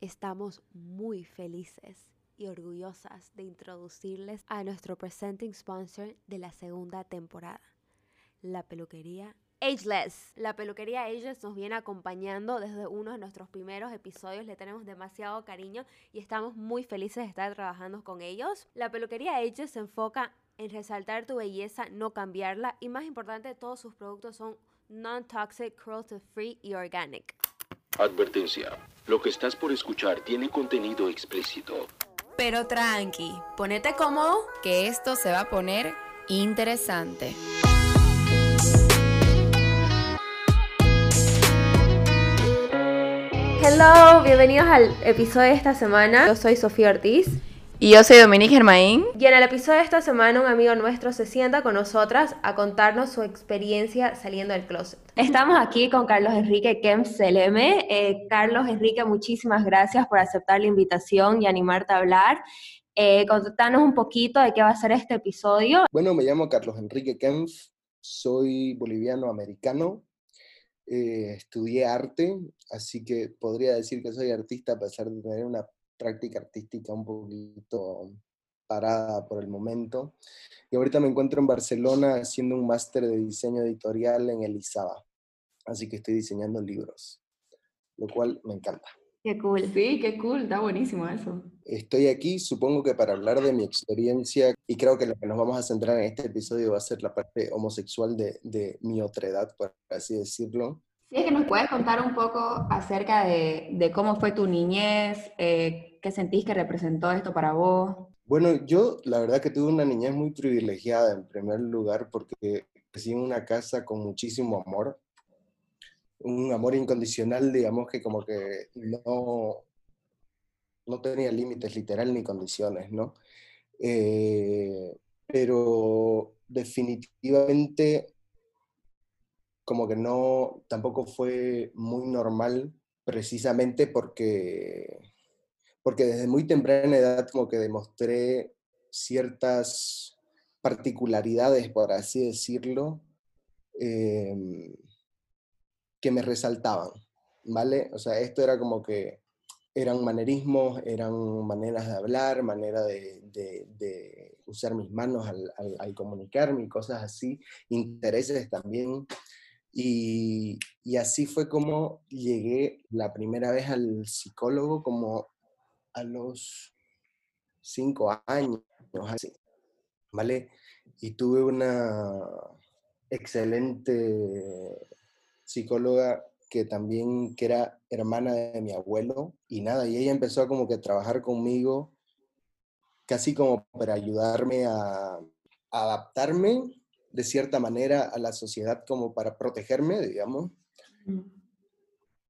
Estamos muy felices y orgullosas de introducirles a nuestro presenting sponsor de la segunda temporada, la peluquería Ageless. La peluquería Ageless nos viene acompañando desde uno de nuestros primeros episodios. Le tenemos demasiado cariño y estamos muy felices de estar trabajando con ellos. La peluquería Ageless se enfoca en resaltar tu belleza, no cambiarla y más importante, todos sus productos son non-toxic, cruelty free y organic. Advertencia. Lo que estás por escuchar tiene contenido explícito. Pero tranqui, ponete cómodo, que esto se va a poner interesante. Hello, bienvenidos al episodio de esta semana. Yo soy Sofía Ortiz. Y yo soy Dominique Germain. Y en el episodio de esta semana un amigo nuestro se sienta con nosotras a contarnos su experiencia saliendo del closet. Estamos aquí con Carlos Enrique Kemp Seleme. Eh, Carlos Enrique, muchísimas gracias por aceptar la invitación y animarte a hablar. Eh, contanos un poquito de qué va a ser este episodio. Bueno, me llamo Carlos Enrique Kempf, soy boliviano-americano, eh, estudié arte, así que podría decir que soy artista a pesar de tener una práctica artística un poquito parada por el momento. Y ahorita me encuentro en Barcelona haciendo un máster de diseño editorial en el ISABA. Así que estoy diseñando libros, lo cual me encanta. Qué cool. Sí, qué cool, está buenísimo eso. Estoy aquí, supongo que para hablar de mi experiencia, y creo que lo que nos vamos a centrar en este episodio va a ser la parte homosexual de, de mi otredad, por así decirlo. Sí, es que nos puedes contar un poco acerca de, de cómo fue tu niñez, eh, qué sentís que representó esto para vos. Bueno, yo la verdad que tuve una niñez muy privilegiada en primer lugar porque crecí en una casa con muchísimo amor, un amor incondicional, digamos que como que no, no tenía límites literal ni condiciones, ¿no? Eh, pero definitivamente como que no, tampoco fue muy normal precisamente porque, porque desde muy temprana edad como que demostré ciertas particularidades, por así decirlo, em, que me resaltaban, ¿vale? O sea, esto era como que eran manerismos, eran maneras de hablar, manera de, usar mis manos al, al, comunicarme y cosas así, intereses también. Y, así fue como llegué la primera vez al psicólogo como a los cinco años, así, ¿vale? Y tuve una excelente psicóloga que también que era hermana de mi abuelo y nada, y ella empezó a como que trabajar conmigo casi como para ayudarme a adaptarme de cierta manera a la sociedad como para protegerme, digamos.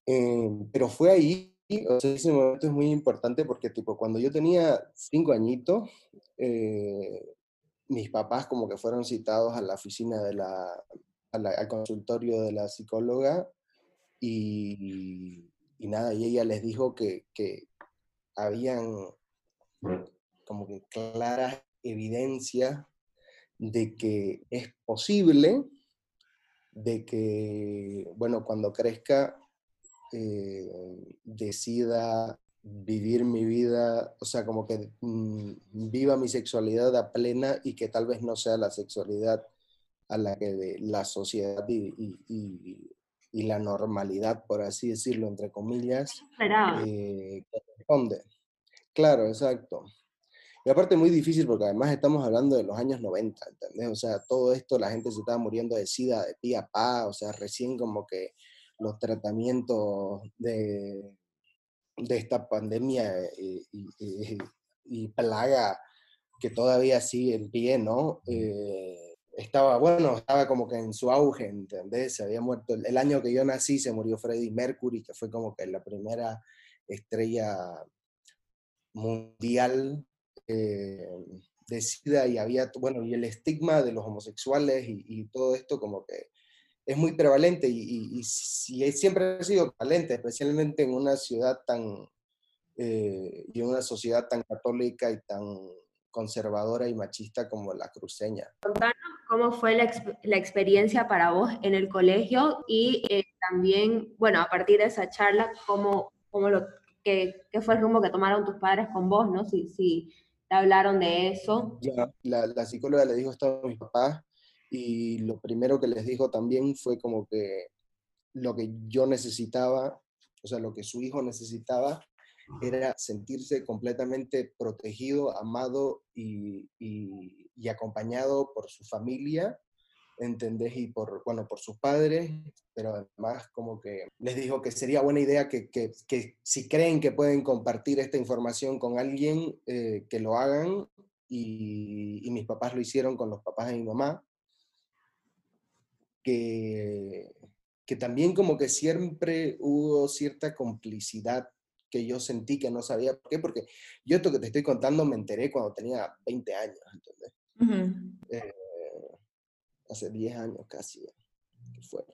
Eh, pero fue ahí, o sea, ese momento es muy importante porque tipo cuando yo tenía cinco añitos, eh, mis papás como que fueron citados a la oficina de la, al consultorio de la psicóloga y, y, nada, y ella les dijo que, que habían como que claras evidencias de que es posible de que, bueno, cuando crezca, eh, decida vivir mi vida, o sea, como que mm, viva mi sexualidad a plena y que tal vez no sea la sexualidad a la que la sociedad y, y, y, la normalidad, por así decirlo, entre comillas, eh, corresponde. Claro, exacto. Y aparte muy difícil porque además estamos hablando de los años 90, ¿entendés? O sea, todo esto, la gente se estaba muriendo de sida de pie a pa, o sea, recién como que los tratamientos de, de esta pandemia y, y, plaga que todavía sigue en pie, ¿no? Eh, estaba, bueno, estaba como que en su auge, ¿entendés? Se había muerto, el año que yo nací se murió Freddie Mercury, que fue como que la primera estrella mundial eh, decida y había, bueno, y el estigma de los homosexuales y, todo esto como que es muy prevalente y, y, siempre ha sido prevalente, especialmente en una ciudad tan, eh, y en una sociedad tan católica y tan conservadora y machista como la cruceña. Contanos cómo fue la, la experiencia para vos en el colegio y eh, también, bueno, a partir de esa charla, cómo, cómo lo, qué, qué, fue el rumbo que tomaron tus padres con vos, ¿no? Si, si te hablaron de eso. La, psicóloga le dijo esto a mis papás y lo primero que les dijo también fue como que lo que yo necesitaba, o sea, lo que su hijo necesitaba era sentirse completamente protegido, amado y, acompañado por su familia, ¿entendés? Y por, bueno, por sus padres, pero además como que les dijo que sería buena idea que, que, que si creen que pueden compartir esta información con alguien, eh, que lo hagan. Y, y, mis papás lo hicieron con los papás de mi mamá, que, que también como que siempre hubo cierta complicidad que yo sentí que no sabía por qué, porque yo esto que te estoy contando me enteré cuando tenía 20 años, ¿entendés? Uh -huh. eh, hace 10 años casi, que fue.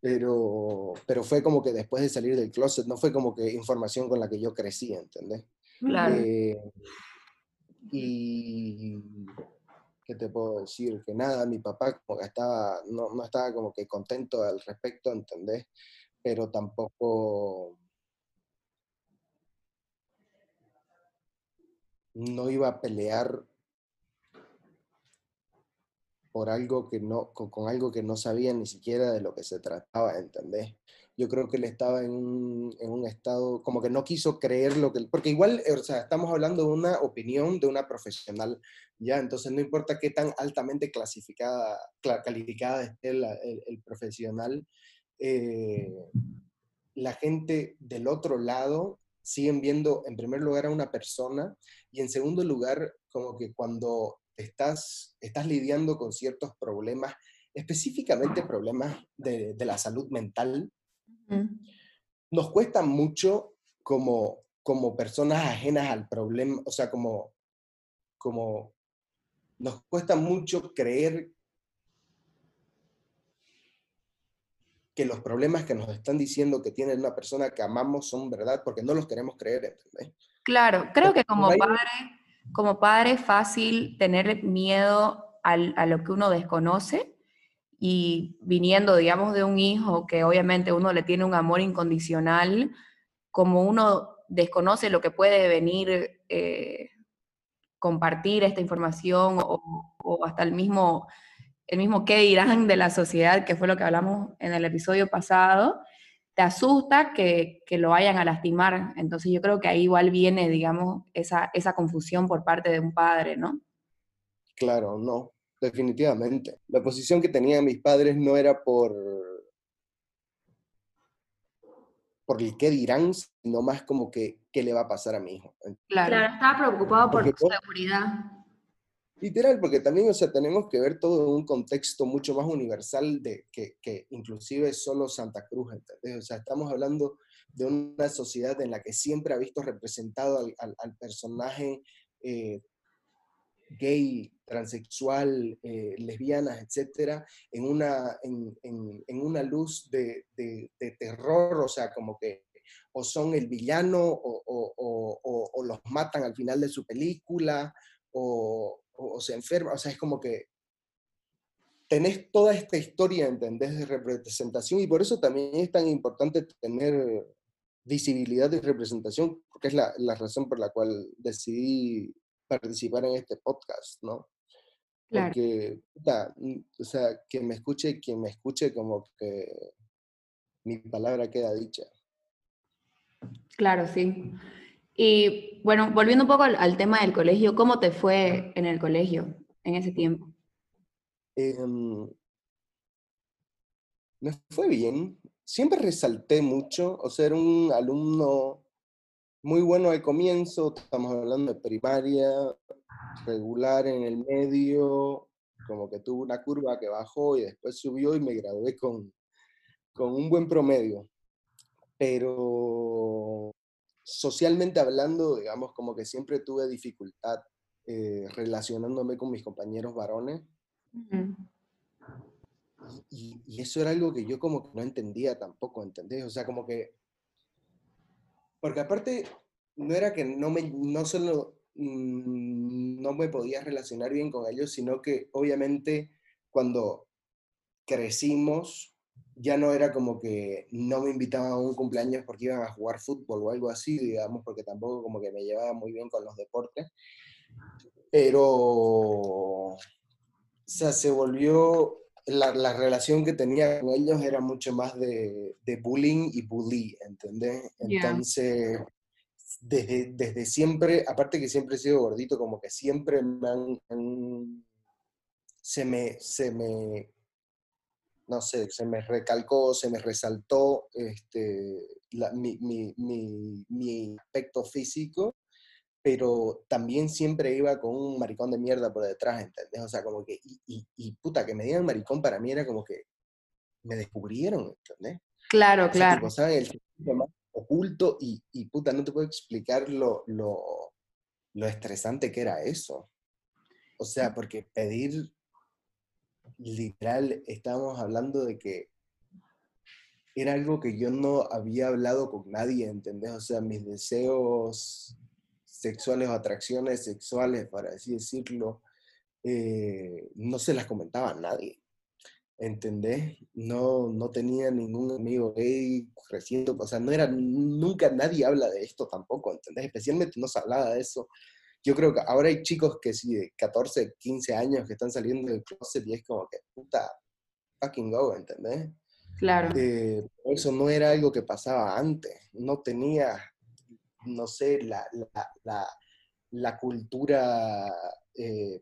Pero, pero fue como que después de salir del closet, no fue como que información con la que yo crecí, ¿entendés? Claro. Eh, y, ¿qué te puedo decir? Que nada, mi papá como que estaba, no, no estaba como que contento al respecto, ¿entendés? Pero tampoco no iba a pelear por algo que no, con, algo que no sabía ni siquiera de lo que se trataba, ¿entendés? Yo creo que él estaba en un, en un estado, como que no quiso creer lo que, porque igual, o sea, estamos hablando de una opinión de una profesional, ¿ya? Entonces no importa qué tan altamente clasificada, calificada esté el profesional, eh, la gente del otro lado siguen viendo en primer lugar a una persona y en segundo lugar como que cuando estás, estás lidiando con ciertos problemas, específicamente problemas de, de la salud mental, nos cuesta mucho como, como personas ajenas al problema, o sea, como, como nos cuesta mucho creer que los problemas que nos están diciendo que tiene una persona que amamos son verdad, porque no los queremos creer, ¿entendés? Claro, creo que como padre, como padre es fácil tener miedo al, a lo que uno desconoce y viniendo, digamos, de un hijo que obviamente uno le tiene un amor incondicional, como uno desconoce lo que puede venir, eh, compartir esta información o, hasta el mismo el mismo qué dirán de la sociedad, que fue lo que hablamos en el episodio pasado, te asusta que, que, lo vayan a lastimar. Entonces yo creo que ahí igual viene, digamos, esa, esa confusión por parte de un padre, ¿no? Claro, no, definitivamente. La posición que tenían mis padres no era por por el qué dirán, sino más como que qué le va a pasar a mi hijo. Claro, claro estaba preocupado por su seguridad. Literal, porque también, o sea, tenemos que ver todo en un contexto mucho más universal de que, que inclusive solo Santa Cruz. O sea, estamos hablando de una sociedad en la que siempre ha visto representado al, al, personaje eh, gay, transexual, eh, lesbianas, etcétera, en una, en, en, una luz de, de, terror, o sea, como que o son el villano o, o los matan al final de su película, o, o, o, se enferma, o sea, es como que tenés toda esta historia, ¿entendés?, de representación y por eso también es tan importante tener visibilidad y representación, porque es la, la razón por la cual decidí participar en este podcast, ¿no? Claro. Porque, puta, o sea, quien me escuche, quien me escuche, como que mi palabra queda dicha. Claro, sí. Y bueno, volviendo un poco al, al, tema del colegio, ¿cómo te fue en el colegio en ese tiempo? Eh, me fue bien. Siempre resalté mucho, o sea, era un alumno muy bueno al comienzo, estamos hablando de primaria, regular en el medio, como que tuvo una curva que bajó y después subió y me gradué con, con un buen promedio. Pero socialmente hablando, digamos, como que siempre tuve dificultad eh, relacionándome con mis compañeros varones. Uh -huh. y, y, eso era algo que yo como que no entendía tampoco, ¿entendés? O sea, como que... Porque aparte, no era que no me, no solo mm, no me podía relacionar bien con ellos, sino que obviamente cuando crecimos ya no era como que no me invitaban a un cumpleaños porque iban a jugar fútbol o algo así, digamos, porque tampoco como que me llevaba muy bien con los deportes. Pero, o sea, se volvió, la, la relación que tenía con ellos era mucho más de, de bullying y bully, ¿entendés? Yeah. Entonces, desde, desde siempre, aparte que siempre he sido gordito, como que siempre me han, han- se me, se me, no sé, se me recalcó, se me resaltó este, la- mi, mi- mi- mi aspecto físico, pero también siempre iba con un maricón de mierda por detrás, ¿entendés? O sea, como que, y, y, y puta, que me digan maricón para mí era como que me descubrieron, ¿entendés? Claro, claro. tipo, saben el más oculto y, y puta, no te puedo explicar lo, lo, lo estresante que era eso. O sea, porque pedir, literal, estábamos hablando de que era algo que yo no había hablado con nadie, ¿entendés? O sea, mis deseos sexuales o atracciones sexuales, para así decirlo, eh, no se las comentaba a nadie. ¿Entendés? No, no tenía ningún amigo gay recién, o sea, no era, nunca nadie habla de esto tampoco, ¿entendés? Especialmente no se hablaba de eso. Yo creo que ahora hay chicos que sí, de 14, 15 años que están saliendo del closet y es como que, puta, fucking go, ¿entendés? Claro. Eh, eso no era algo que pasaba antes, no tenía, no sé, la, la, la, la cultura, eh,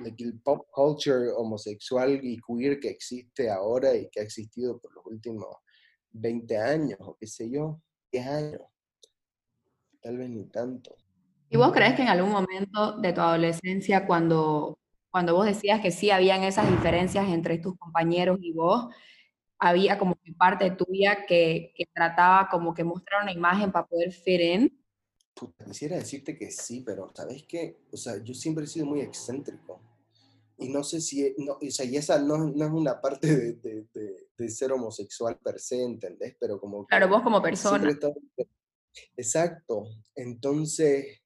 like el pop culture homosexual y queer que existe ahora y que ha existido por los últimos 20 años o qué sé yo, 10 años, tal vez ni tanto. ¿Y vos crees que en algún momento de tu adolescencia, cuando, cuando vos decías que sí habían esas diferencias entre tus compañeros y vos, había como que parte tuya que, que trataba como que mostrar una imagen para poder fit in? Puta, quisiera decirte que sí, pero ¿sabes qué? O sea, yo siempre he sido muy excéntrico. Y no sé si, no, o sea, y esa no, no es una parte de, de, de, de ser homosexual per se, ¿entendés? Pero como que Claro, vos como persona. Exacto. Entonces,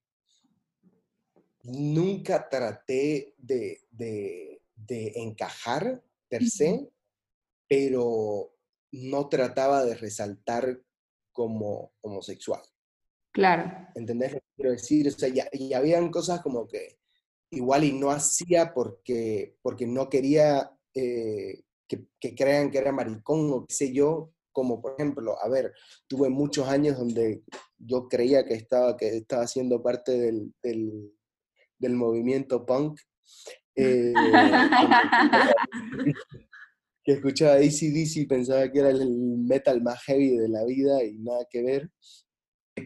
nunca traté de, de, de encajar per se, pero no trataba de resaltar como homosexual. Claro, ¿Entendés lo que quiero decir? O sea, ya- y habían cosas como que igual y no hacía porque, porque no quería eh, que, que crean que era maricón o qué sé yo, como por ejemplo, a ver, tuve muchos años donde yo creía que estaba, que estaba siendo parte del, del, del movimiento punk. eh, que escuchaba ACDC y pensaba que era el metal más heavy de la vida y nada que ver.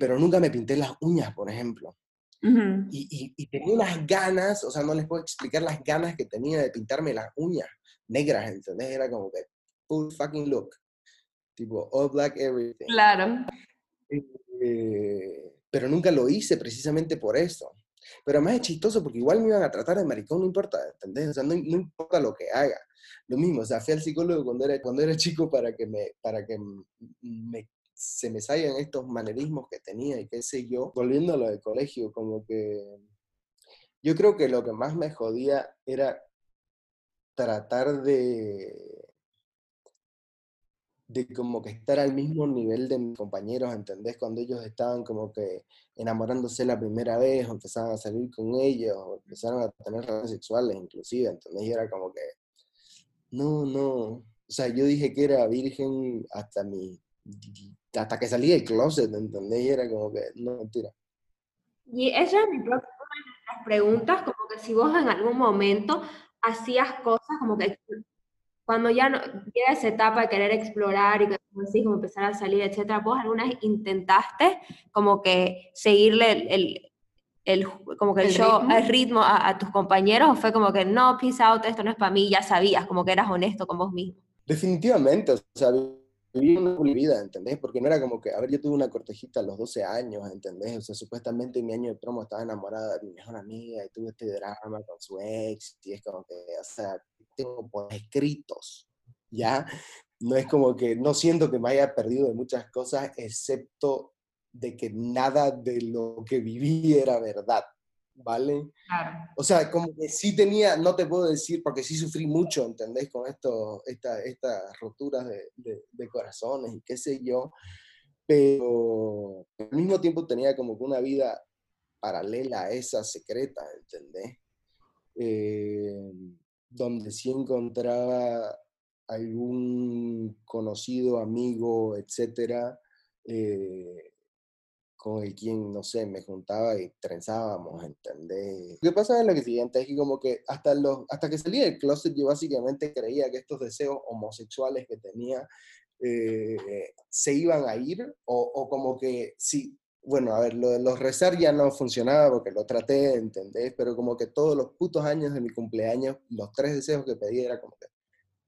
Pero nunca me pinté las uñas, por ejemplo. Ujú. Y, y- y tenía unas ganas, o sea, no les puedo explicar las ganas que tenía de pintarme las uñas negras, ¿entendés? Era como que full fucking look. Tipo, all black everything. claro. Eh, pero nunca lo hice precisamente por eso. Pero además es chistoso porque igual me iban a tratar de maricón, no importa, ¿entendés? O sea, no, no importa lo que haga. Lo mismo, o sea, fui al psicólogo cuando era, cuando era chico para que, me, para que me, se me salgan estos manerismos que tenía y qué sé yo. Volviendo a lo del colegio, como que yo creo que lo que más me jodía era tratar de de como que estar al mismo nivel de mis compañeros, ¿entendés? Cuando ellos estaban como que enamorándose la primera vez, o empezaban a salir con ellos, o empezaron a tener relaciones sexuales inclusive, ¿entendés? Y era como que, no, no, o sea, yo dije que era virgen hasta mi, hasta que salí del closet, ¿entendés? Y era como que, no, mentira. Y esa es mi próxima de nuestras preguntas, como que si vos en algún momento hacías cosas como que cuando ya no, llega esa etapa de querer explorar y que, como decís, como empezar a salir, etcétera, ¿vos alguna vez intentaste como que seguirle el, el, el como que el, ¿El show, ritmo? el ritmo a, a tus compañeros o fue como que no, peace out, esto no es para mí, ya sabías, como que eras honesto con vos mismo? Definitivamente, o sea, viví una vida, ¿entendés? Porque no era como que, a ver, yo tuve una cortejita a los 12 años, ¿entendés? O sea, supuestamente en mi año de promo estaba enamorada de mi mejor amiga y tuve este drama con su ex, y es como que, o sea, tengo por escritos, ¿ya? No es como que, no siento que me haya perdido de muchas cosas, excepto de que nada de lo que viví era verdad, ¿vale? Claro. O sea, como que sí tenía, no te puedo decir, porque sí sufrí mucho, ¿entendés? Con esto, esta, estas roturas de, de, de corazones y qué sé yo, pero al mismo tiempo tenía como que una vida paralela a esa secreta, ¿entendés? Eh, donde sí encontraba algún conocido, amigo, etcétera, eh, con el quien, no sé, me juntaba y trenzábamos, ¿entendés? Lo que pasa es lo que siguiente, es que como que hasta, los, hasta que salí del closet yo básicamente creía que estos deseos homosexuales que tenía eh, se iban a ir o, o, como que sí, bueno, a ver, lo de los rezar ya no funcionaba porque lo traté, ¿entendés? Pero como que todos los putos años de mi cumpleaños, los tres deseos que pedí era como que,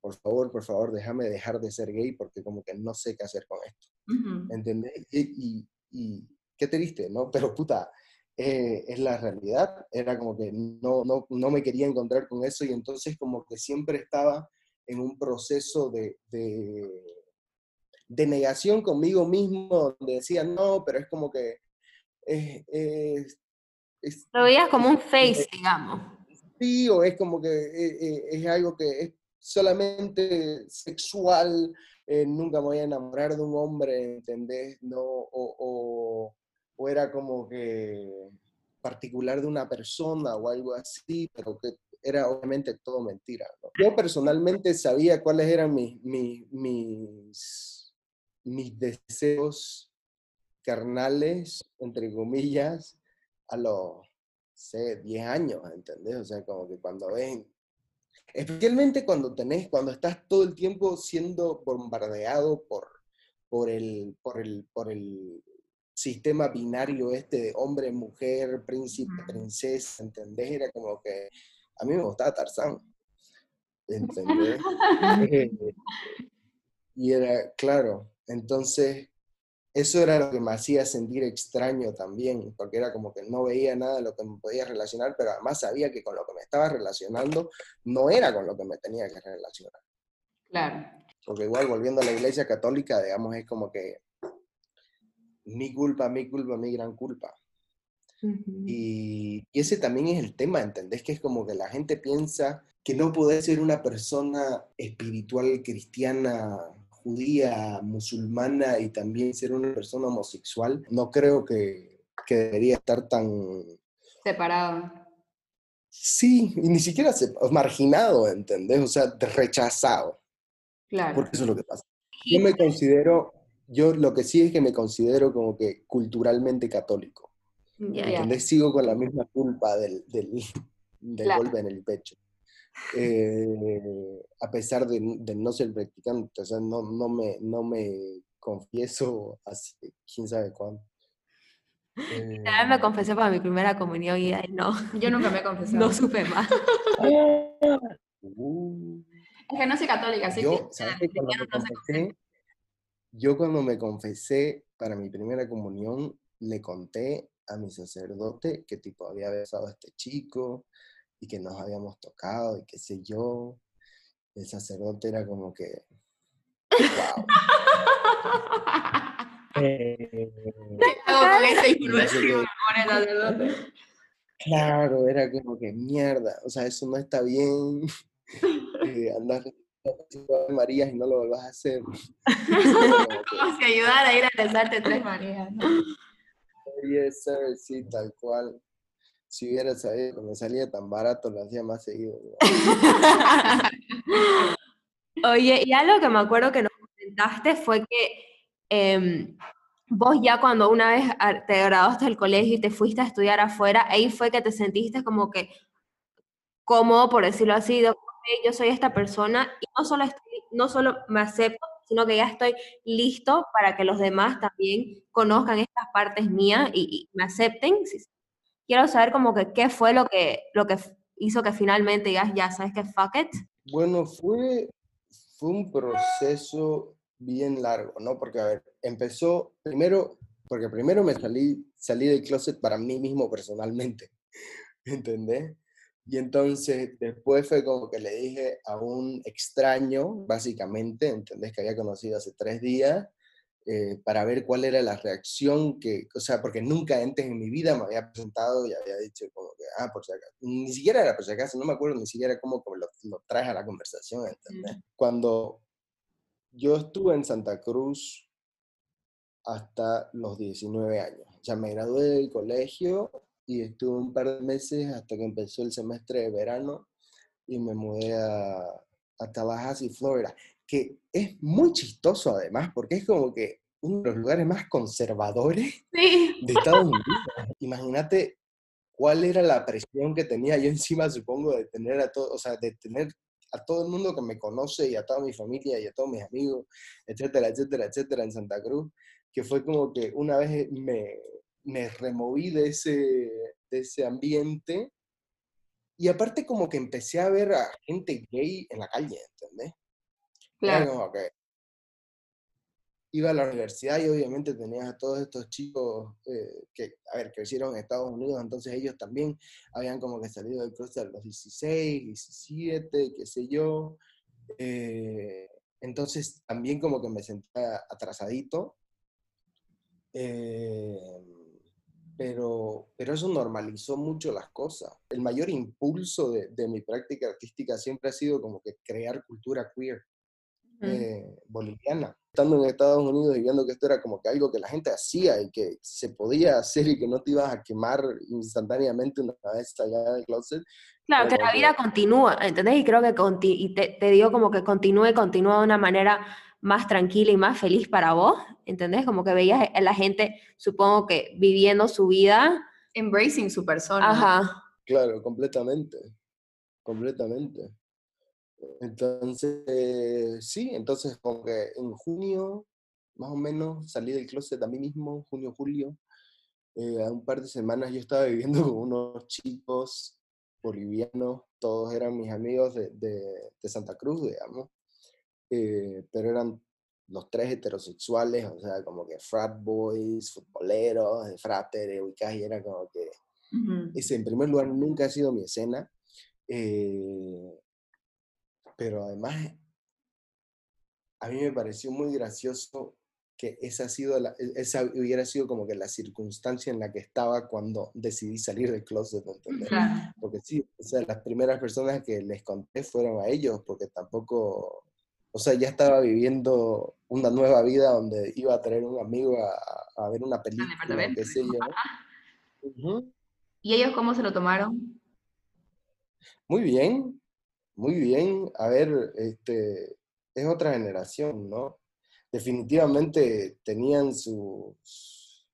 por favor, por favor, déjame dejar de ser gay porque como que no sé qué hacer con esto, Uh -huh. ¿entendés? Y, y, y, qué triste, ¿no? Pero puta, eh, es la realidad, era como que no, no, no me quería encontrar con eso y entonces como que siempre estaba en un proceso de, de de negación conmigo mismo, donde decía, no, pero es como que... Es, es, es Lo veías como un face, digamos. Sí, o es como que es, es algo que es solamente sexual, eh, nunca me voy a enamorar de un hombre, ¿entendés? No, o, o, o, era como que particular de una persona o algo así, pero que era obviamente todo mentira. ¿no? Yo personalmente sabía cuáles eran mis, mis, mis mis deseos carnales, entre comillas, a los, sé, 10 años, ¿entendés? O sea, como que cuando ven, especialmente cuando tenés, cuando estás todo el tiempo siendo bombardeado por, por, el, por, el, por el sistema binario este de hombre, mujer, príncipe, princesa, ¿entendés? Era como que a mí me gustaba Tarzán, ¿entendés? y era, claro, entonces, eso era lo que me hacía sentir extraño también, porque era como que no veía nada de lo que me podía relacionar, pero además sabía que con lo que me estaba relacionando no era con lo que me tenía que relacionar. Claro. Porque igual volviendo a la iglesia católica, digamos, es como que mi culpa, mi culpa, mi gran culpa. Uh -huh. y, y, ese también es el tema, ¿entendés? Que es como que la gente piensa que no puede ser una persona espiritual cristiana judía, musulmana y también ser una persona homosexual, no creo que, que debería estar tan... Separado. Sí, y ni siquiera se, marginado, ¿entendés? O sea, rechazado. Claro. Porque eso es lo que pasa. Yo me considero, yo lo que sí es que me considero como que culturalmente católico. Ya, ¿Entendés? Sigo con la misma culpa del, del, del Claro. golpe en el pecho. Eh, a pesar de, de no ser practicante, o sea, no, no, me, no me confieso hace quién sabe cuándo. Eh, También me confesé para mi primera comunión y ay, no, Yo nunca me he confesado. no supe más. uh, Es que no soy católica, así yo, que... ¿sabes qué? Cuando me confesé, yo cuando me confesé para mi primera comunión, le conté a mi sacerdote que tipo había besado a este chico y que nos habíamos tocado y qué sé yo. El sacerdote era como que, wow. Eh. Claro, era como que mierda, o sea, eso no está bien. Eh, andar Marías y no lo vuelvas a hacer. Como si ayudara a ir a rezarte tres Marías. ¿no? Yes, sir, sí, tal cual. Si hubiera sabido que me salía tan barato, lo hacía más seguido. ¿no? Oye, y algo que me acuerdo que nos comentaste fue que em, vos ya cuando una vez te graduaste del colegio y te fuiste a estudiar afuera, ahí fue que te sentiste como que cómodo, por decirlo así, de, "Ok, yo soy esta persona y no solo, no solo me acepto, sino que ya estoy listo para que los demás también conozcan estas partes mías y, me acepten. Quiero saber como que qué fue lo que, lo que hizo que finalmente digas, ya, ¿sabes qué? Fuck it. Bueno, fue, fue un proceso bien largo, ¿no? Porque, a ver, empezó primero, porque primero me salí, salí del closet para mí mismo personalmente, ¿entendés? Y entonces después fue como que le dije a un extraño, básicamente, ¿entendés? Que había conocido hace tres días, eh, para ver cuál era la reacción que, o sea, porque nunca antes en mi vida me había presentado y había dicho como que, ah, por si acaso, ni siquiera era por si acaso, no me acuerdo ni siquiera cómo, lo, lo traes a la conversación, ¿entendés? Cuando yo estuve en Santa Cruz hasta los 19 años, ya me gradué del colegio y estuve un par de meses hasta que empezó el semestre de verano y me mudé a, a Tallahassee, Florida, que es muy chistoso además, porque es como que uno de los lugares más conservadores de Estados Unidos. Imagínate cuál era la presión que tenía yo encima, supongo, de tener a todo, o sea, de tener a todo el mundo que me conoce y a toda mi familia y a todos mis amigos, etcétera, etcétera, etcétera, en Santa Cruz, que fue como que una vez me, me removí de ese, de ese ambiente y aparte como que empecé a ver a gente gay en la calle, ¿entendés? Claro. Iba a la universidad y obviamente tenías a todos estos chicos eh, que, a ver, crecieron en Estados Unidos, entonces ellos también habían como que salido del cruce a los 16, 17, qué sé yo. Eh, entonces también como que me sentía atrasadito. Eh, pero, pero eso normalizó mucho las cosas. El mayor impulso de, de, mi práctica artística siempre ha sido como que crear cultura queer eh, boliviana. Estando en Estados Unidos y viendo que esto era como que algo que la gente hacía y que se podía hacer y que no te ibas a quemar instantáneamente una vez allá del closet. Claro, que la vida continúa, ¿entendés? Y creo que y te, te digo como que continúe, continúa de una manera más tranquila y más feliz para vos, ¿entendés? Como que veías a la gente, supongo que viviendo su vida. Embracing su persona. Ajá. Claro, completamente, completamente. Entonces, sí, entonces como que en junio, más o menos, salí del closet a mí mismo, junio, julio. Eh, a un par de semanas yo estaba viviendo con unos chicos bolivianos, todos eran mis amigos de, de, de Santa Cruz, digamos. Eh, pero eran los tres heterosexuales, o sea, como que frat boys, futboleros, de frater, ubicás, y era como que... Ese, en primer lugar, nunca ha sido mi escena, eh, pero además, a mí me pareció muy gracioso que esa, ha sido la, e, esa hubiera sido como que la circunstancia en la que estaba cuando decidí salir del closet, ¿entendés? Porque sí, o sea, las primeras personas que les conté fueron a ellos, porque tampoco o sea, ya estaba viviendo una nueva vida donde iba a traer un amigo a, ver una película, qué sé yo. ¿Y ellos cómo se lo tomaron? Muy bien, muy bien. A ver, este, es otra generación, ¿no? Definitivamente tenían sus,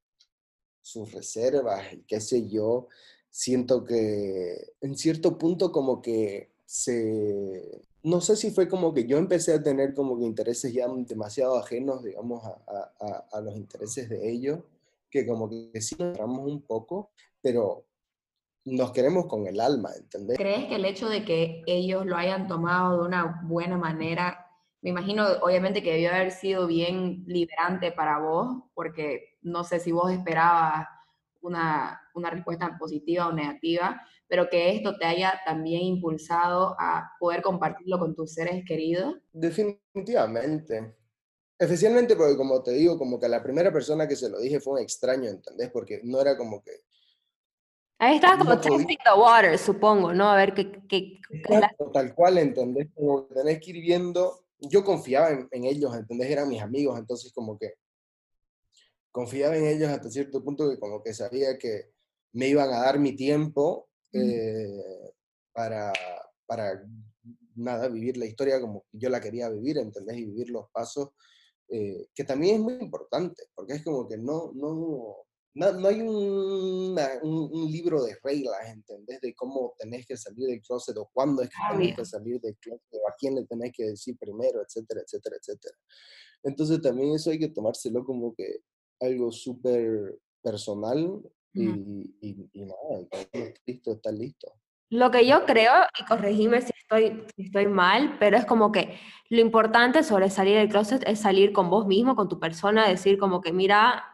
sus reservas y qué sé yo. Siento que en cierto punto como que se no sé si fue como que yo empecé a tener como que intereses ya demasiado ajenos, digamos, a, los intereses de ellos, que como que sí nos un poco, pero nos queremos con el alma, ¿entendés? ¿Crees que el hecho de que ellos lo hayan tomado de una buena manera, me imagino obviamente que debió haber sido bien liberante para vos, porque no sé si vos esperabas una, una respuesta positiva o negativa, pero que esto te haya también impulsado a poder compartirlo con tus seres queridos? Definitivamente. Especialmente porque, como te digo, como que la primera persona que se lo dije fue un extraño, ¿entendés? Porque no era como que... Ahí estaba como testing the water, supongo, ¿no? A ver qué... qué, Tal cual, ¿entendés? Como tenés que ir viendo... Yo confiaba en, en ellos, ¿entendés? Eran mis amigos, entonces como que confiaba en ellos hasta cierto punto que como que sabía que me iban a dar mi tiempo eh, para, para, nada, vivir la historia como yo la quería vivir, ¿entendés? Y vivir los pasos, eh, que también es muy importante, porque es como que no, no, no, hay un, un, libro de reglas, ¿entendés? De cómo tenés que salir del closet o cuándo es que tenés que salir del closet o a quién le tenés que decir primero, etcétera, etcétera, etcétera. Entonces también eso hay que tomárselo como que algo súper personal y, y, nada, listo, está listo. Lo que yo creo, y corregime si estoy, si estoy mal, pero es como que lo importante sobre salir del closet es salir con vos mismo, con tu persona, decir como que mira,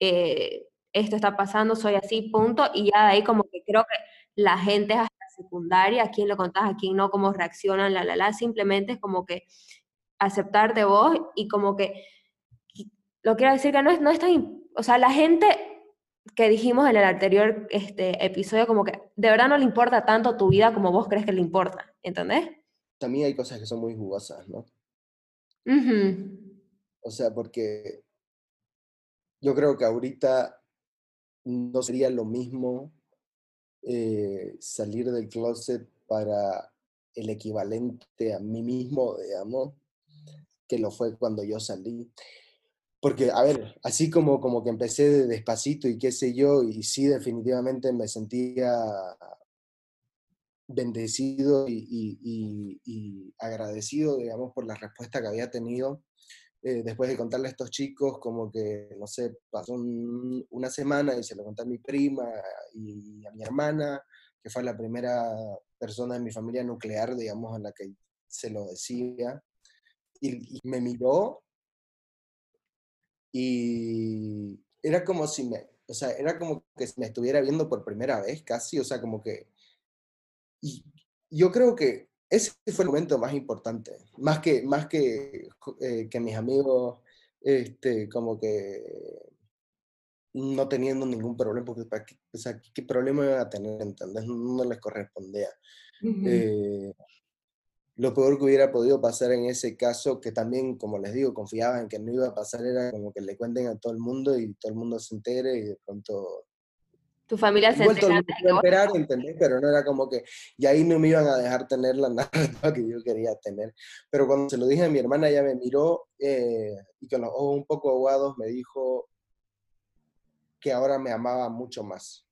eh, esto está pasando, soy así, punto, y ya de ahí como que creo que la gente es hasta secundaria, a quién lo contás, a quién no, cómo reaccionan, la, la, la, simplemente es como que aceptarte vos y como que lo quiero decir que no es, no es tan, o sea, la gente que dijimos en el anterior este, episodio, como que de verdad no le importa tanto tu vida como vos crees que le importa, ¿entendés? También hay cosas que son muy jugosas, ¿no? O sea, porque yo creo que ahorita no sería lo mismo eh, salir del closet para el equivalente a mí mismo, digamos, que lo fue cuando yo salí. Porque, a ver, así como, como que empecé de despacito y qué sé yo, y sí definitivamente me sentía bendecido y, agradecido, digamos, por la respuesta que había tenido. Eh, después de contarle a estos chicos, como que, no sé, pasó una semana y se lo conté a mi prima y a mi hermana, que fue la primera persona de mi familia nuclear, digamos, a la que se lo decía. y me miró y era como si me, o sea, era como que me estuviera viendo por primera vez casi, o sea, como que... Y yo creo que ese fue el momento más importante, más que, más que, eh, que mis amigos, este, como que no teniendo ningún problema, porque o sea, ¿qué problema iban a tener? ¿Entendés? No, les correspondía lo peor que hubiera podido pasar en ese caso, que también, como les digo, confiaba en que no iba a pasar, era como que le cuenten a todo el mundo y todo el mundo se entere y de pronto... Tu familia se entera. esperar, ¿entendés? Pero no era como que... Y ahí no me iban a dejar tener la narrativa que yo quería tener. Pero cuando se lo dije a mi hermana, ella me miró eh, y con los ojos un poco aguados me dijo que ahora me amaba mucho más.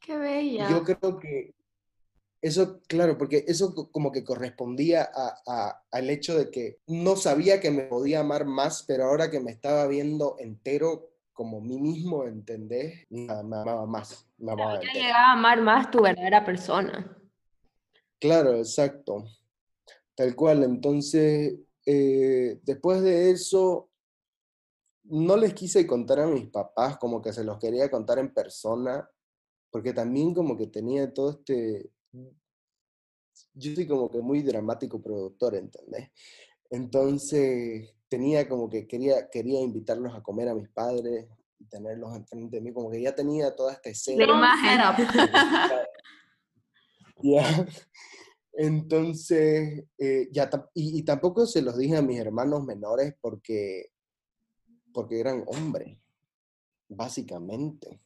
Qué bella. yo creo que eso, claro, porque eso como que correspondía a, al hecho de que no sabía que me podía amar más, pero ahora que me estaba viendo entero como mí mismo, ¿entendés? Me, amaba más. Me amaba ya llegaba a amar más tu verdadera persona. Claro, exacto. Tal cual. Entonces, eh, después de eso, no les quise contar a mis papás, como que se los quería contar en persona, porque también como que tenía todo este yo soy como que muy dramático productor, ¿entendés? Entonces tenía como que quería, quería invitarlos a comer a mis padres y tenerlos enfrente de mí, como que ya tenía toda esta escena. ya. Entonces, eh, ya, y, y, tampoco se los dije a mis hermanos menores porque, porque eran hombres, básicamente.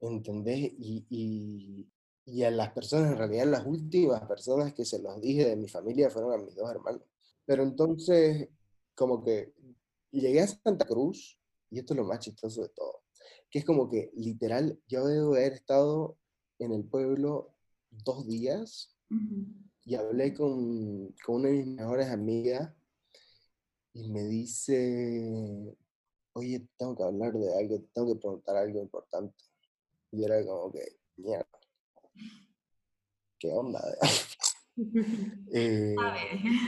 ¿Entendés? Y, y a las personas, en realidad las últimas personas que se los dije de mi familia fueron a mis dos hermanos. Pero entonces, como que llegué a Santa Cruz, y esto es lo más chistoso de todo, que es como que literal, yo debo haber estado en el pueblo dos días y hablé con, con una de mis mejores amigas y me dice, oye, tengo que hablar de algo, tengo que preguntar algo importante. Y era como que, mierda ¿qué onda? eh,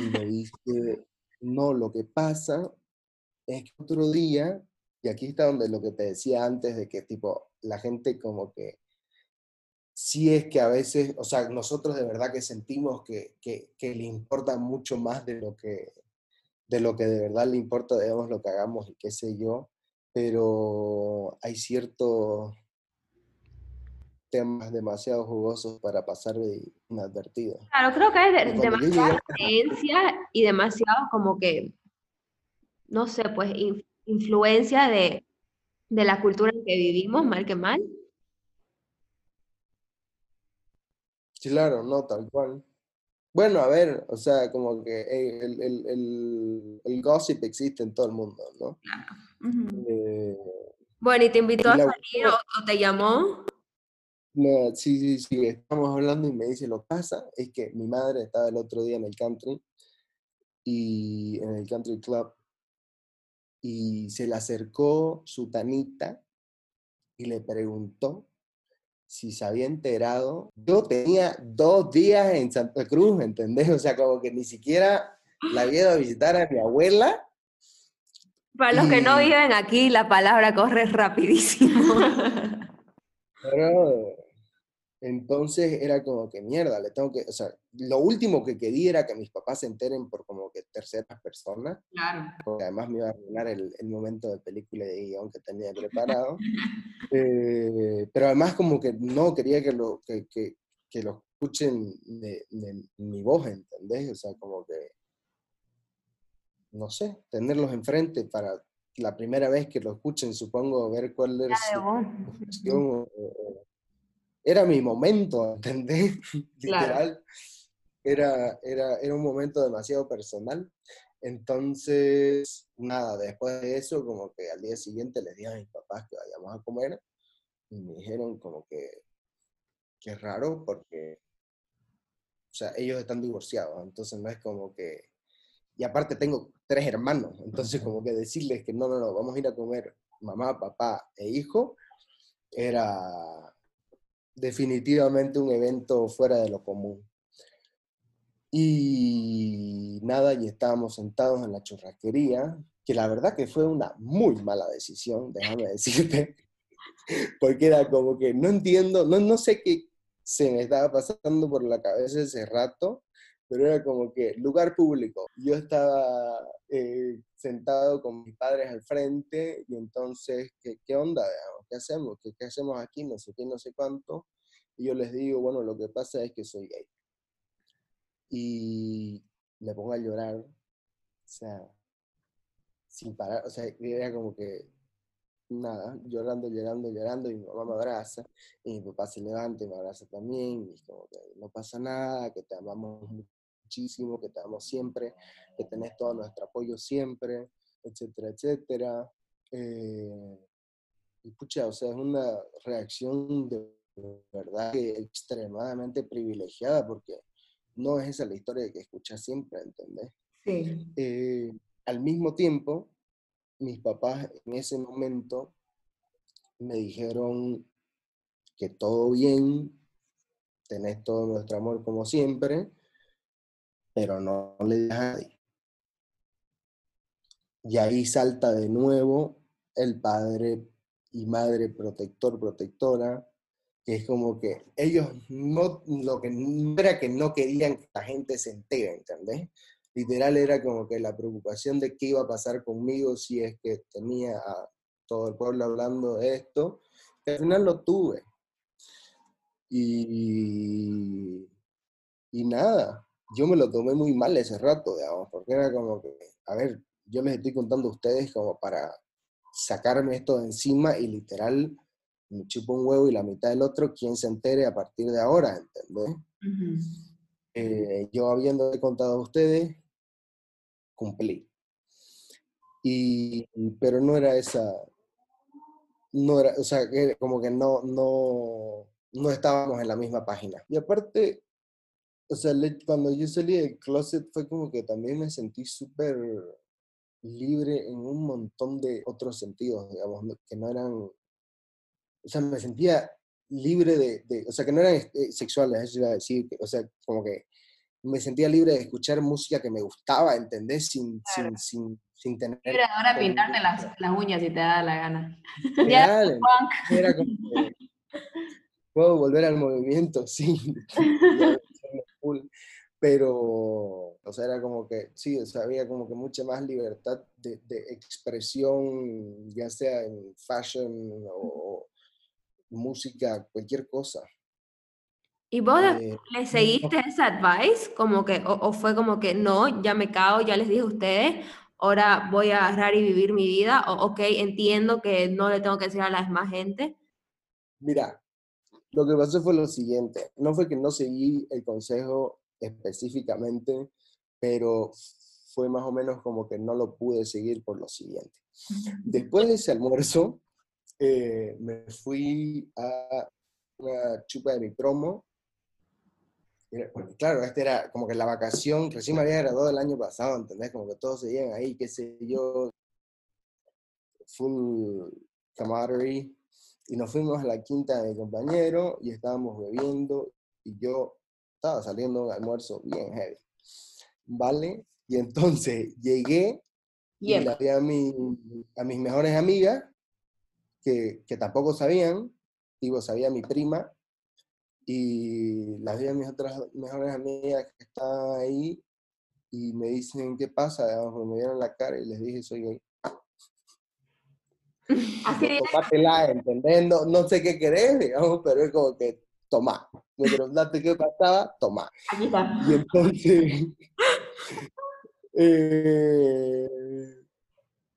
y me dice, no, lo que pasa es que otro día, y aquí está donde lo que te decía antes de que tipo, la gente como que sí es que a veces, o sea, nosotros de verdad que sentimos que, que, que, le importa mucho más de lo que de lo que de verdad le importa, digamos, lo que hagamos y qué sé yo, pero hay cierto temas demasiado jugosos para pasar de inadvertido. Claro, creo que hay demasiada creencia y demasiado como que, no sé, pues influencia de, de la cultura en que vivimos, mal que mal. Claro, no, tal cual. Bueno, a ver, o sea, como que el, el, el, el, gossip existe en todo el mundo, ¿no? Claro. Eh, bueno, ¿y te invitó a salir o, te llamó? No, sí, sí, sí, estamos hablando y me dice, lo que pasa es que mi madre estaba el otro día en el country y en el country club y se le acercó su tanita y le preguntó si se había enterado. Yo tenía dos días en Santa Cruz, ¿entendés? O sea, como que ni siquiera la había ido a visitar a mi abuela. Para los que no viven aquí, la palabra corre rapidísimo. Pero Entonces era como que mierda, le tengo que, o sea, lo último que quería era que mis papás se enteren por como que terceras personas, Claro. porque además me iba a arruinar el, el momento de película y de guion que tenía preparado. Eh, pero además como que no quería que lo, que, que, que lo escuchen de, de mi voz, ¿entendés? O sea, como que, no sé, tenerlos enfrente para la primera vez que lo escuchen, supongo, ver cuál es su vos. era mi momento, ¿entendés? Literal. Era, era, era un momento demasiado personal. Entonces, nada, después de eso, como que al día siguiente les dije a mis papás que vayamos a comer y me dijeron como que, que es raro porque, o sea, ellos están divorciados, entonces no es como que, y aparte tengo tres hermanos, entonces como que decirles que no, no, no, vamos a ir a comer mamá, papá e hijo, era definitivamente un evento fuera de lo común. Y nada, y estábamos sentados en la churrasquería, que la verdad que fue una muy mala decisión, déjame decirte, porque era como que no entiendo, no, no sé qué se me estaba pasando por la cabeza ese rato, pero era como que lugar público. Yo estaba eh, sentado con mis padres al frente y entonces, ¿qué, qué onda? ¿Qué hacemos? ¿Qué, ¿Qué hacemos aquí? No sé qué, no sé cuánto. Y yo les digo, bueno, lo que pasa es que soy gay. Y me pongo a llorar, o sea, sin parar, o sea, era como que nada, llorando, llorando, llorando, y mi mamá me abraza, y mi papá se levanta y me abraza también, y es como que no pasa nada, que te amamos muchísimo, que te amamos siempre, que tenés todo nuestro apoyo siempre, etcétera, etcétera. Eh, y pucha, o sea, es una reacción de verdad que extremadamente privilegiada, porque no es esa la historia que escuchas siempre, ¿entendés? Sí. Eh, al mismo tiempo, mis papás en ese momento me dijeron que todo bien, tenés todo nuestro amor como siempre, pero no le digas a nadie. Y ahí salta de nuevo el padre y madre protector, protectora, que es como que ellos no, lo que era que no querían que la gente se entere, ¿entendés? literal era como que la preocupación de qué iba a pasar conmigo si es que tenía a todo el pueblo hablando de esto, al final lo tuve. Y, y nada, yo me lo tomé muy mal ese rato, digamos, porque era como que, a ver, yo les estoy contando a ustedes como para sacarme esto de encima y literal me chupo un huevo y la mitad del otro, quien se entere a partir de ahora, ¿entendés? Eh, yo habiendo contado a ustedes, cumplí. Y, pero no era esa, no era, o sea, que como que no, no, no estábamos en la misma página. Y aparte, o sea, cuando yo salí del closet fue como que también me sentí súper libre en un montón de otros sentidos, digamos, que no eran, o sea, me sentía libre de, de- o sea, que no eran eh, sexuales, eso iba a decir, o sea, como que me sentía libre de escuchar música que me gustaba, ¿entendés? Sin, sin, sin, sin tener... Libre ahora pintarte las, las uñas si te da la gana. Ya, Real, era como que puedo volver al movimiento, sí, full, pero, o sea, era como que, sí, o sea, había como que mucha más libertad de, de expresión, ya sea en fashion o, música, cualquier cosa. ¿Y vos Eh, le seguiste esa advice? Como que, o, o fue como que no, ya me cago, ya les dije a ustedes, ahora voy a agarrar y vivir mi vida, o ok, entiendo que no le tengo que decir a la demás gente. Mira, lo que pasó fue lo siguiente, no fue que no seguí el consejo específicamente, pero fue más o menos como que no lo pude seguir por lo siguiente. Después de ese almuerzo, eh, me fui a una chupa de mi promo. Porque claro, este era como que la vacación, recién me había graduado el año pasado, ¿entendés? Como que todos seguían ahí, qué sé yo, full camaraderie. Y nos fuimos a la quinta de mi compañero y estábamos bebiendo y yo estaba saliendo un almuerzo bien heavy. ¿Vale? Y entonces llegué y le hablé a, mi, a mis mejores amigas que, que tampoco sabían, digo, sabía mi prima, y las vi a mis otras mejores amigas que estaban ahí y me dicen, ¿qué pasa? Me vieron la cara y les dije, soy gay. Así Tómatela, ¿entendés? No, no sé qué querés, digamos, pero es como que, toma. Me preguntaste qué pasaba, toma. Aquí está. Y entonces, eh,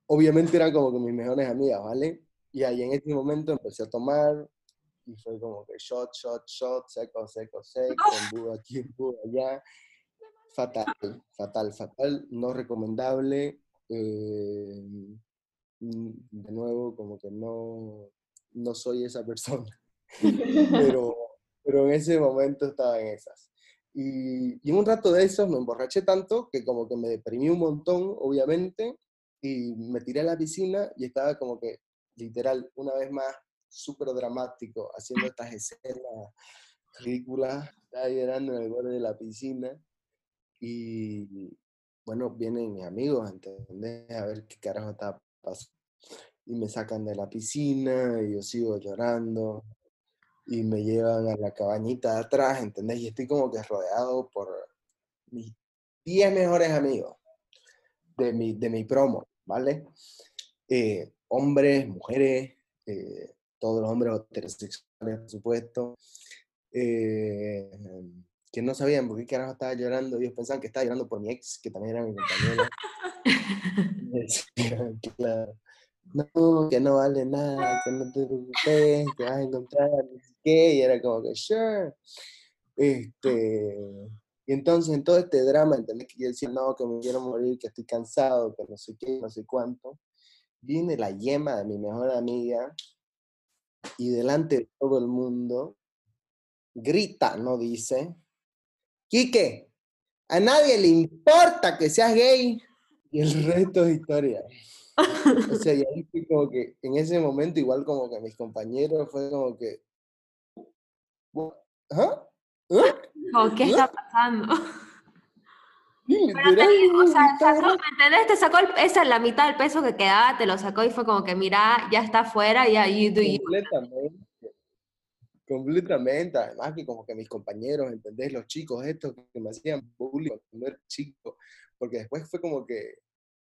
obviamente eran como que mis mejores amigas, ¿vale? Y ahí en ese momento empecé a tomar y fue como que shot, shot, shot, seco, seco, seco, embudo aquí, embudo allá. Fatal, fatal, fatal, no recomendable. eh, de nuevo, como que no, no soy esa persona, pero, pero en ese momento estaba en esas. Y, y en un rato de esos me emborraché tanto que como que me deprimí un montón, obviamente, y me tiré a la piscina y estaba como que, literal, una vez más, súper dramático, haciendo estas escenas ridículas, estaba llorando en el borde de la piscina y, bueno, vienen mis amigos, ¿entendés? A ver qué carajo está Y me sacan de la piscina y yo sigo llorando y me llevan a la cabañita de atrás, ¿entendés? Y estoy como que rodeado por mis 10 mejores amigos de mi, de mi promo, ¿vale? Eh, hombres, mujeres, eh, todos los hombres heterosexuales, por supuesto, eh, que no sabían por qué carajo estaba llorando, ellos pensaban que estaba llorando por mi ex, que también era mi compañero. Decían, claro, no, que no vale nada, que no te preocupes, que vas a encontrar, no sé qué, y era como que, sure. Este, y entonces en todo este drama, ¿entendés? Que yo decía, no, que me quiero morir, que estoy cansado, que no sé qué, no sé cuánto. Viene la yema de mi mejor amiga y delante de todo el mundo grita, no dice, Quique, a nadie le importa que seas gay. Y el resto es historia. O sea, y ahí fue como que en ese momento, igual como que mis compañeros, fue como que. "What? ¿Ah? ¿Ah? ¿Qué está pasando? Pero te digo, o sea, sacó, ¿me entendés? Te sacó el, esa es la mitad del peso que quedaba, te lo sacó y fue como que, mira, ya está afuera, ya you do you. Completamente. Completamente. Además que como que mis compañeros, ¿entendés? Los chicos estos que me hacían bullying cuando era chico. Porque después fue como que,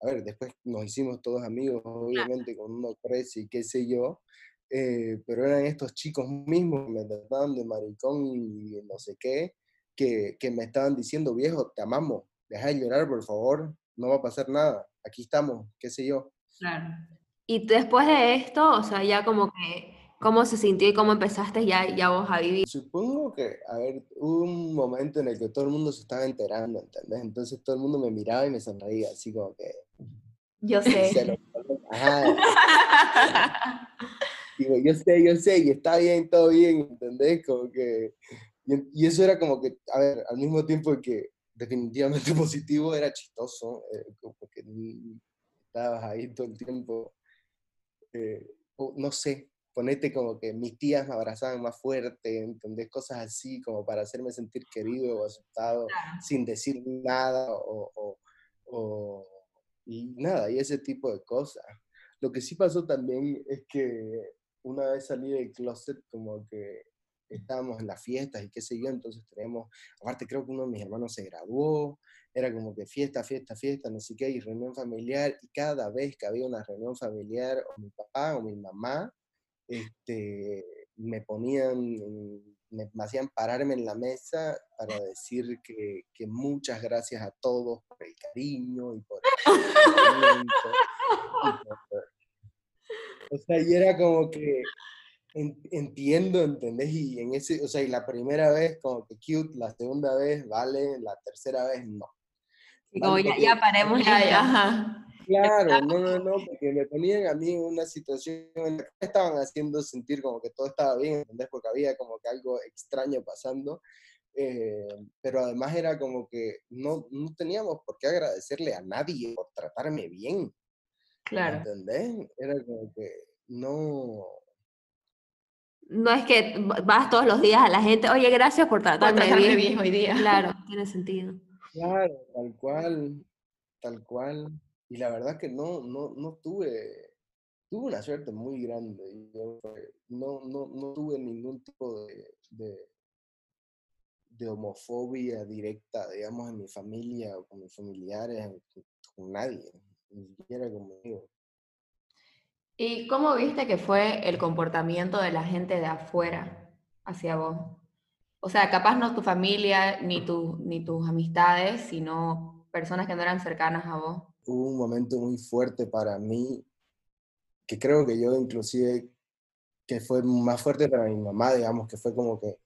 a ver, después nos hicimos todos amigos, obviamente, con uno crece y qué sé yo. eh, pero eran estos chicos mismos que me trataban de maricón y no sé qué, que, que me estaban diciendo, viejo, te amamos, deja de llorar, por favor, no va a pasar nada, aquí estamos, qué sé yo. Claro. Y después de esto, o sea, ya como que, ¿cómo se sintió y cómo empezaste ya, ya vos a vivir? Supongo que, a ver, hubo un momento en el que todo el mundo se estaba enterando, ¿entendés? Entonces todo el mundo me miraba y me sonreía, así como que... Yo se sé. lo- Ajá, digo, yo sé, yo sé, y está bien, todo bien, ¿entendés? Como que... Y, y eso era como que, a ver, al mismo tiempo que definitivamente positivo, era chistoso, eh, como que estabas ahí todo el tiempo, eh, o no sé, ponete como que mis tías me abrazaban más fuerte, ¿entendés? Cosas así como para hacerme sentir querido o aceptado sin decir nada o, o- o- y nada, y ese tipo de cosas. Lo que sí pasó también es que una vez salí del closet como que estábamos en las fiestas y qué sé yo, entonces teníamos, aparte creo que uno de mis hermanos se graduó, era como que fiesta, fiesta, fiesta, no sé qué, y reunión familiar, y cada vez que había una reunión familiar, o mi papá o mi mamá, este, me ponían, en- me, me hacían pararme en la mesa para decir que, que muchas gracias a todos por el cariño y por el acompañamiento y por- O sea, y era como que en- entiendo, ¿entendés? Y en ese, o sea, y la primera vez como que cute, la segunda vez vale, la tercera vez no. Como ya, ya paremos Ya, ya, ajá. Claro, no, no, no, porque me ponían a mí en una situación en la que me estaban haciendo sentir como que todo estaba bien, ¿entendés? Porque había como que algo extraño pasando, eh, pero además era como que no, no teníamos por qué agradecerle a nadie por tratarme bien, ¿me Claro. ¿entendés? Era como que no, No es que vas todos los días a la gente, oye, gracias por Por tratarme, tratarme bien. bien hoy día. Claro, tiene sentido. claro, tal cual, tal cual, y la verdad que no, no, no tuve, tuve una suerte muy grande, no, no, no tuve ningún tipo de, de, de homofobia directa, digamos, en mi familia o con mis familiares, con nadie, ni siquiera conmigo. ¿Y cómo viste que fue el comportamiento de la gente de afuera hacia vos? O sea, capaz no tu familia ni, tu, ni tus amistades, sino personas que no eran cercanas a vos. Hubo un momento muy fuerte para mí, que creo que yo inclusive, que fue más fuerte para mi mamá, digamos, que fue como que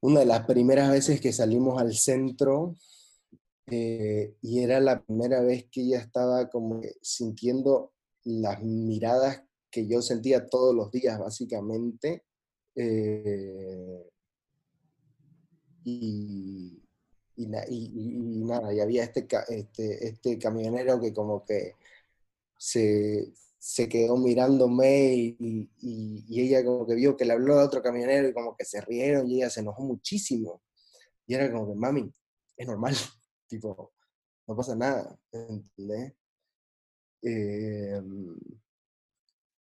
una de las primeras veces que salimos al centro eh, y era la primera vez que ella estaba como sintiendo las miradas que yo sentía todos los días, básicamente. Eh, y, y, nada, y había este, este, este camionero que como que se, se quedó mirándome y, y, ella como que vio que le habló a otro camionero y como que se rieron y ella se enojó muchísimo. Y era como que, mami, es normal, tipo, no pasa nada, ¿entendés? Em,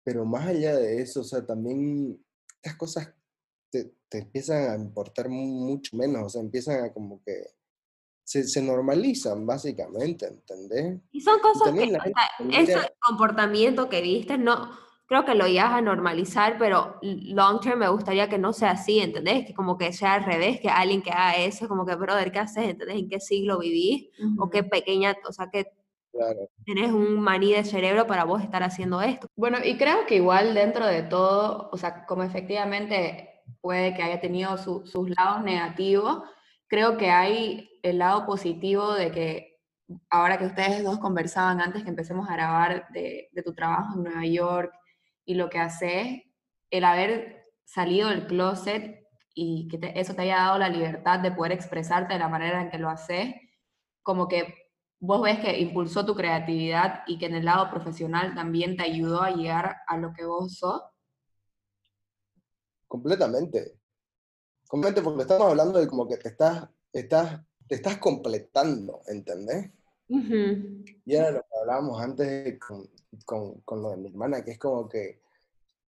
pero más allá de eso, o sea, también estas cosas te, te empiezan a importar mucho menos, o sea, empiezan a como que se, normalizan, básicamente, ¿entendés? Y son cosas que, ese comportamiento que viste, no, creo que lo ibas a normalizar, pero long term me gustaría que no sea así, ¿entendés? Que como que sea al revés, que alguien que haga eso, como que, brother, ¿qué haces? ¿Entendés? ¿En qué siglo vivís? O qué pequeña, o sea, que Claro. Tenés un maní de cerebro para vos estar haciendo esto. Bueno, y creo que igual dentro de todo, o sea, como efectivamente puede que haya tenido sus lados negativos, creo que hay el lado positivo de que ahora que ustedes dos conversaban antes que empecemos a grabar de, tu trabajo en Nueva York y lo que haces, el haber salido del closet y que eso te haya dado la libertad de poder expresarte de la manera en que lo haces, como que vos ves que impulsó tu creatividad y que en el lado profesional también te ayudó a llegar a lo que vos sos? Completamente. Completamente, porque estamos hablando de como que te estás, estás te estás completando, ¿entendés? Y era lo que hablábamos antes con, con, con, lo de mi hermana, que es como que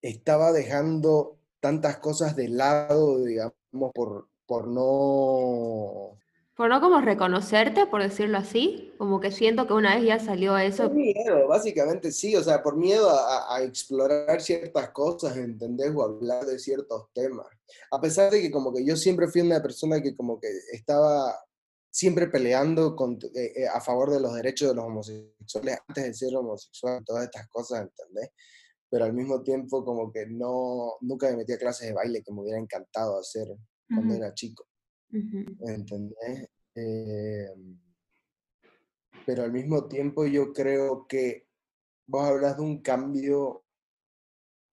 estaba dejando tantas cosas de lado, digamos, por, por no por no como reconocerte, por decirlo así, como que siento que una vez ya salió eso. Por miedo, básicamente sí, o sea, por miedo a, explorar ciertas cosas, ¿entendés? O hablar de ciertos temas. A pesar de que como que yo siempre fui una persona que como que estaba siempre peleando con, eh, eh, a favor de los derechos de los homosexuales antes de ser homosexual, todas estas cosas, ¿entendés? Pero al mismo tiempo como que no, nunca me metí a clases de baile que me hubiera encantado hacer cuando era chico. ¿Entendés? Em, pero al mismo tiempo yo creo que vos hablas de un cambio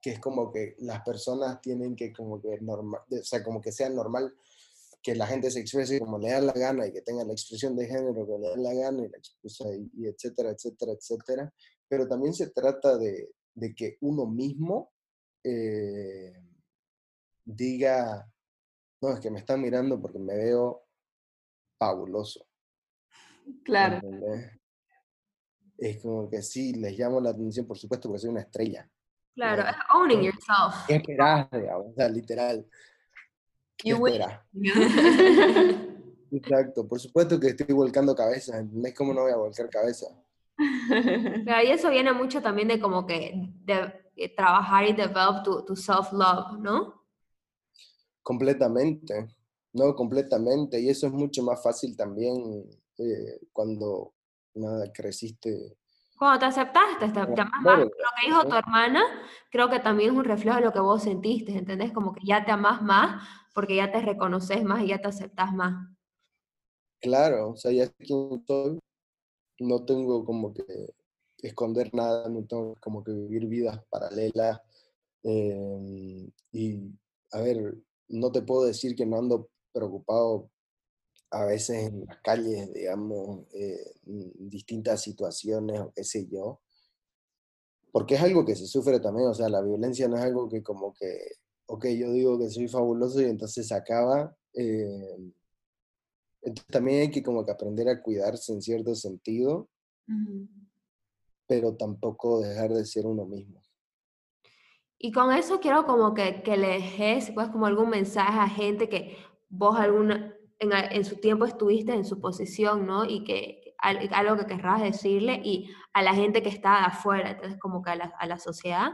que es como que las personas tienen que como que normal, o sea, como que sea normal que la gente se exprese como le da la gana y que tenga la expresión de género que le da la gana y, la y, etcétera, etcétera, etcétera. Pero también se trata de, de que uno mismo eh, diga, no, es que me están mirando porque me veo fabuloso. Claro. Es como que sí, les llamo la atención, por supuesto, porque soy una estrella. Claro, owning yourself. ¿Qué esperás, O sea, literal. ¿Qué esperás? Exacto, por supuesto que estoy volcando cabezas, ¿entendés cómo no voy a volcar cabeza? Claro, y eso viene mucho también de como que de, eh, trabajar y develop tu, tu self-love, ¿no? Completamente, no, completamente. Y eso es mucho más fácil también eh, cuando nada, creciste. Cuando te aceptaste, te, más. Lo que dijo tu hermana, creo que también es un reflejo de lo que vos sentiste, ¿entendés? Como que ya te amás más porque ya te reconoces más y ya te aceptas más. Claro, o sea, ya sé quién soy, no tengo como que esconder nada, no tengo como que vivir vidas paralelas. Em, y, a ver, no te puedo decir que no ando preocupado a veces en las calles, digamos, eh, en distintas situaciones o qué sé yo, porque es algo que se sufre también, o sea, la violencia no es algo que como que, ok, yo digo que soy fabuloso y entonces se acaba. Eh, entonces también hay que como que aprender a cuidarse en cierto sentido, pero tampoco dejar de ser uno mismo. Y con eso quiero como que, que le dejes pues como algún mensaje a gente que vos alguna, en, su tiempo estuviste en su posición, ¿no? Y que algo que querrás decirle y a la gente que está afuera, entonces como que a la, a la sociedad.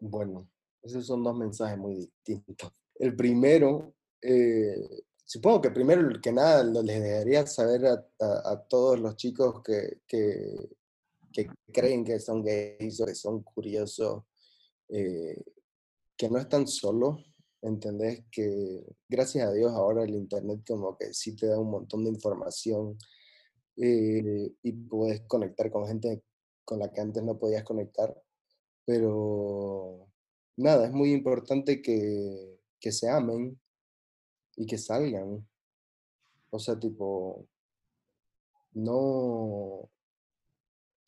Bueno, esos son dos mensajes muy distintos. El primero, eh, supongo que primero que nada les debería saber a, a, todos los chicos que, que, que, creen que son gays o que son curiosos, eh, que no están solos, ¿entendés? Que gracias a Dios ahora el Internet como que sí te da un montón de información eh, y puedes conectar con gente con la que antes no podías conectar. Pero nada, es muy importante que, que se amen y que salgan. O sea, tipo, no,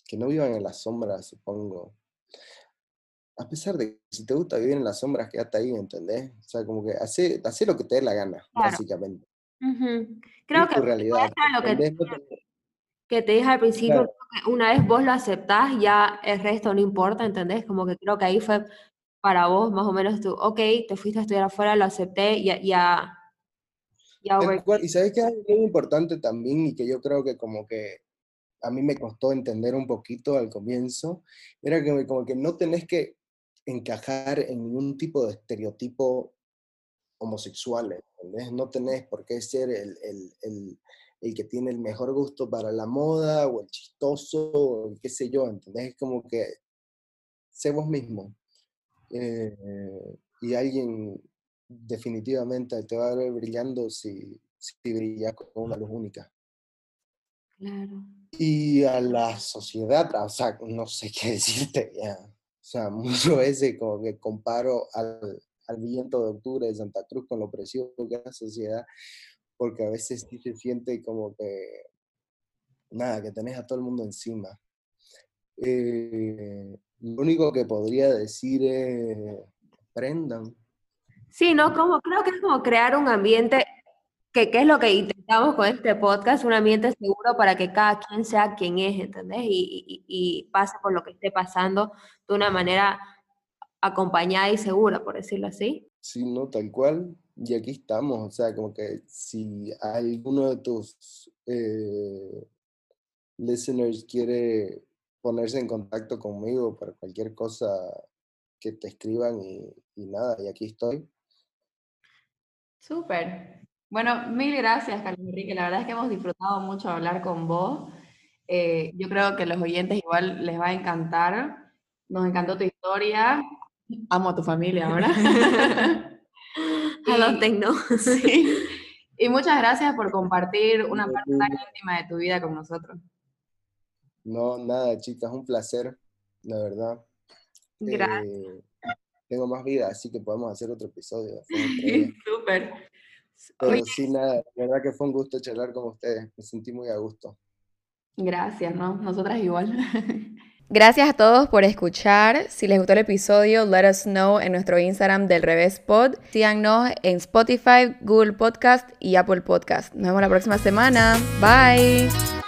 que no vivan en las sombras, supongo. A pesar de que si te gusta vivir en las sombras, quédate ahí, ¿entendés? O sea, como que hace, hace lo que te dé la gana, básicamente. Creo que tu realidad. Lo que, que, te dije al principio, que una vez vos lo aceptás, ya el resto no importa, ¿entendés? Como que creo que ahí fue para vos más o menos tú, ok, te fuiste a estudiar afuera, lo acepté, ya... ya, ya y sabes que es muy importante también y que yo creo que como que a mí me costó entender un poquito al comienzo, era que como que no tenés que encajar en ningún tipo de estereotipo homosexual, ¿entendés? No tenés por qué ser el, el, el, el, que tiene el mejor gusto para la moda o el chistoso o el qué sé yo, ¿entendés? Es como que sé vos mismo. Eh, y alguien definitivamente te va a ver brillando si, si brillas con una luz única. Claro. Y a la sociedad, o sea, no sé qué decirte ya. O sea, muchas veces como que comparo al, al viento de octubre de Santa Cruz con lo precioso que es la sociedad, porque a veces sí se siente como que, nada, que tenés a todo el mundo encima. Eh, lo único que podría decir es, aprendan. Sí, ¿no? Como, creo que es como crear un ambiente que, es lo que intentamos con este podcast, un ambiente seguro para que cada quien sea quien es, ¿entendés? Y, y, pase por lo que esté pasando de una manera acompañada y segura, por decirlo así. Sí, no, tal cual. Y aquí estamos, o sea, como que si alguno de tus eh, listeners quiere ponerse en contacto conmigo para cualquier cosa que te escriban y, y nada, y aquí estoy. Súper. Bueno, mil gracias, Carlos Enrique. La verdad es que hemos disfrutado mucho hablar con vos. Eh, yo creo que los oyentes igual les va a encantar. Nos encantó tu historia. Amo a tu familia ahora. a los tecno. sí. Y muchas gracias por compartir una parte tan íntima de tu vida con nosotros. No, nada, chicas, un placer, la verdad. Gracias. Eh, tengo más vida, así que podemos hacer otro episodio. Súper. Pero sí, nada, la verdad que fue un gusto charlar con ustedes, me sentí muy a gusto. Gracias, ¿no? Nosotras igual. Gracias a todos por escuchar. Si les gustó el episodio, let us know en nuestro Instagram del Revés Pod. Síganos en Spotify, Google Podcast y Apple Podcast. Nos vemos la próxima semana. Bye.